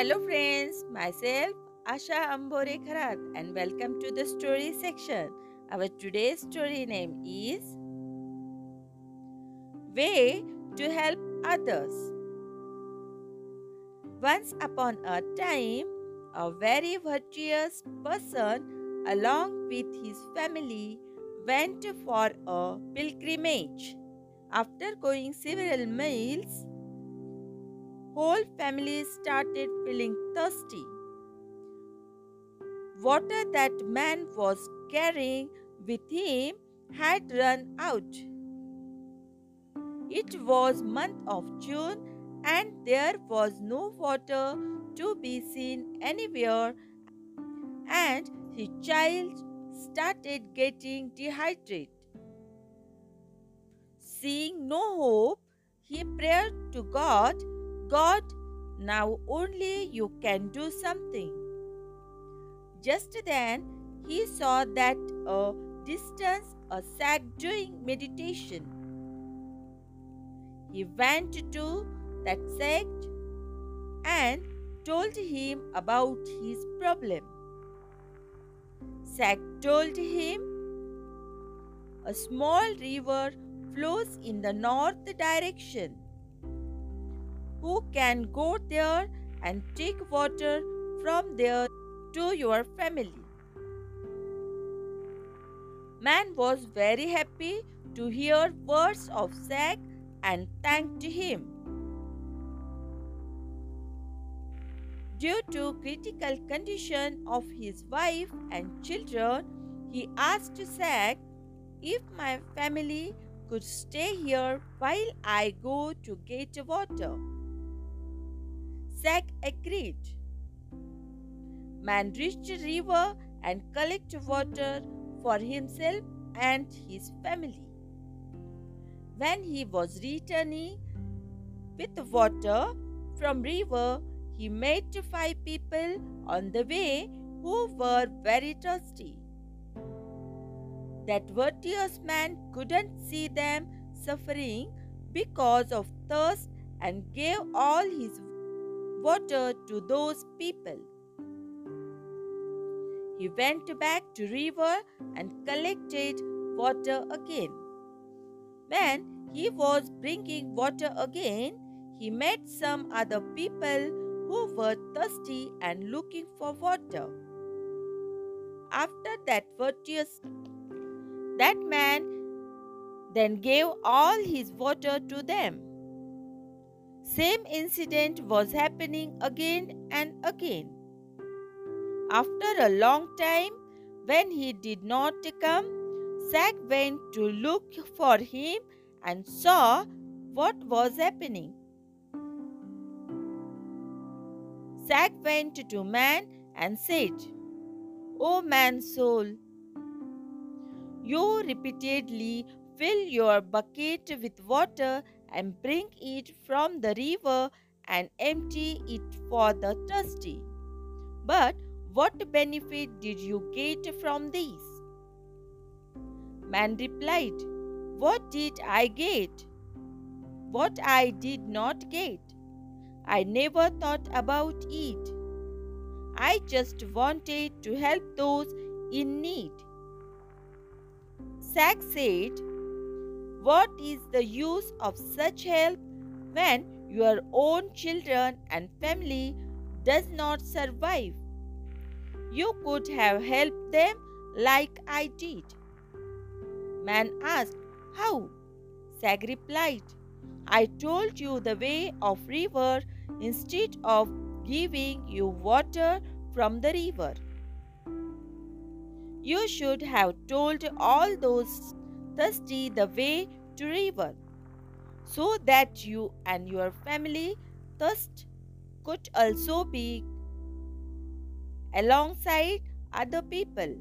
Hello friends, myself Asha Ambore Kharat and welcome to the story section. Our today's story name is Way to Help Others. Once upon a time, a very virtuous person along with his family went for a pilgrimage. After going several miles, whole family started feeling thirsty. Water that man was carrying with him had run out. It was month of June and there was no water to be seen anywhere and his child started getting dehydrated. Seeing no hope, he prayed to God God, now only you can do something. Just then, he saw that a distance a sag doing meditation. He went to that sect and told him about his problem. Sag told him a small river flows in the north direction who can go there and take water from there to your family. Man was very happy to hear words of Sag and thanked him. Due to critical condition of his wife and children, he asked Sag if my family could stay here while I go to get water. Sag agreed. Man reached the river and collected water for himself and his family. When he was returning with water from river, he met five people on the way who were very thirsty. That virtuous man couldn't see them suffering because of thirst and gave all his water to those people. He went back to river and collected water again. When he was bringing water again, he met some other people who were thirsty and looking for water. After that virtuous that man then gave all his water to them. Same incident was happening again and again. After a long time, when he did not come, Sag went to look for him and saw what was happening. Sag went to man and said, O man's soul, you repeatedly fill your bucket with water and bring it from the river and empty it for the thirsty. But what benefit did you get from this? Man replied, What did I get? What I did not get. I never thought about it. I just wanted to help those in need. Sag said, what is the use of such help when your own children and family does not survive? You could have helped them like I did. Man asked, How? Sag replied, I told you the way of river instead of giving you water from the river. You should have told all those thirsty the way to river, so that you and your family thirst could also be alongside other people.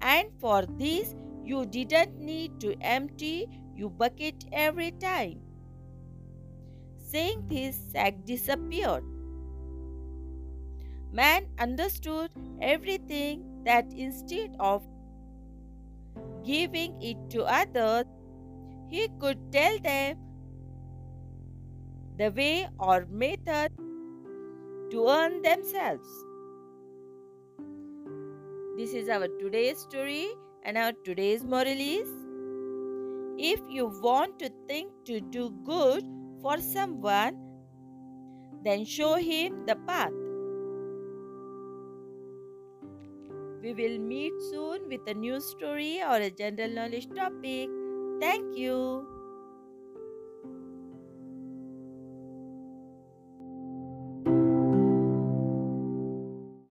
And for this, you didn't need to empty your bucket every time. Saying this, sack disappeared. Man understood everything that instead of giving it to others, he could tell them the way or method to earn themselves. This is our today's story and our today's moral is if you want to think to do good for someone, then show him the path. We will meet soon with a new story or a general knowledge topic. Thank you.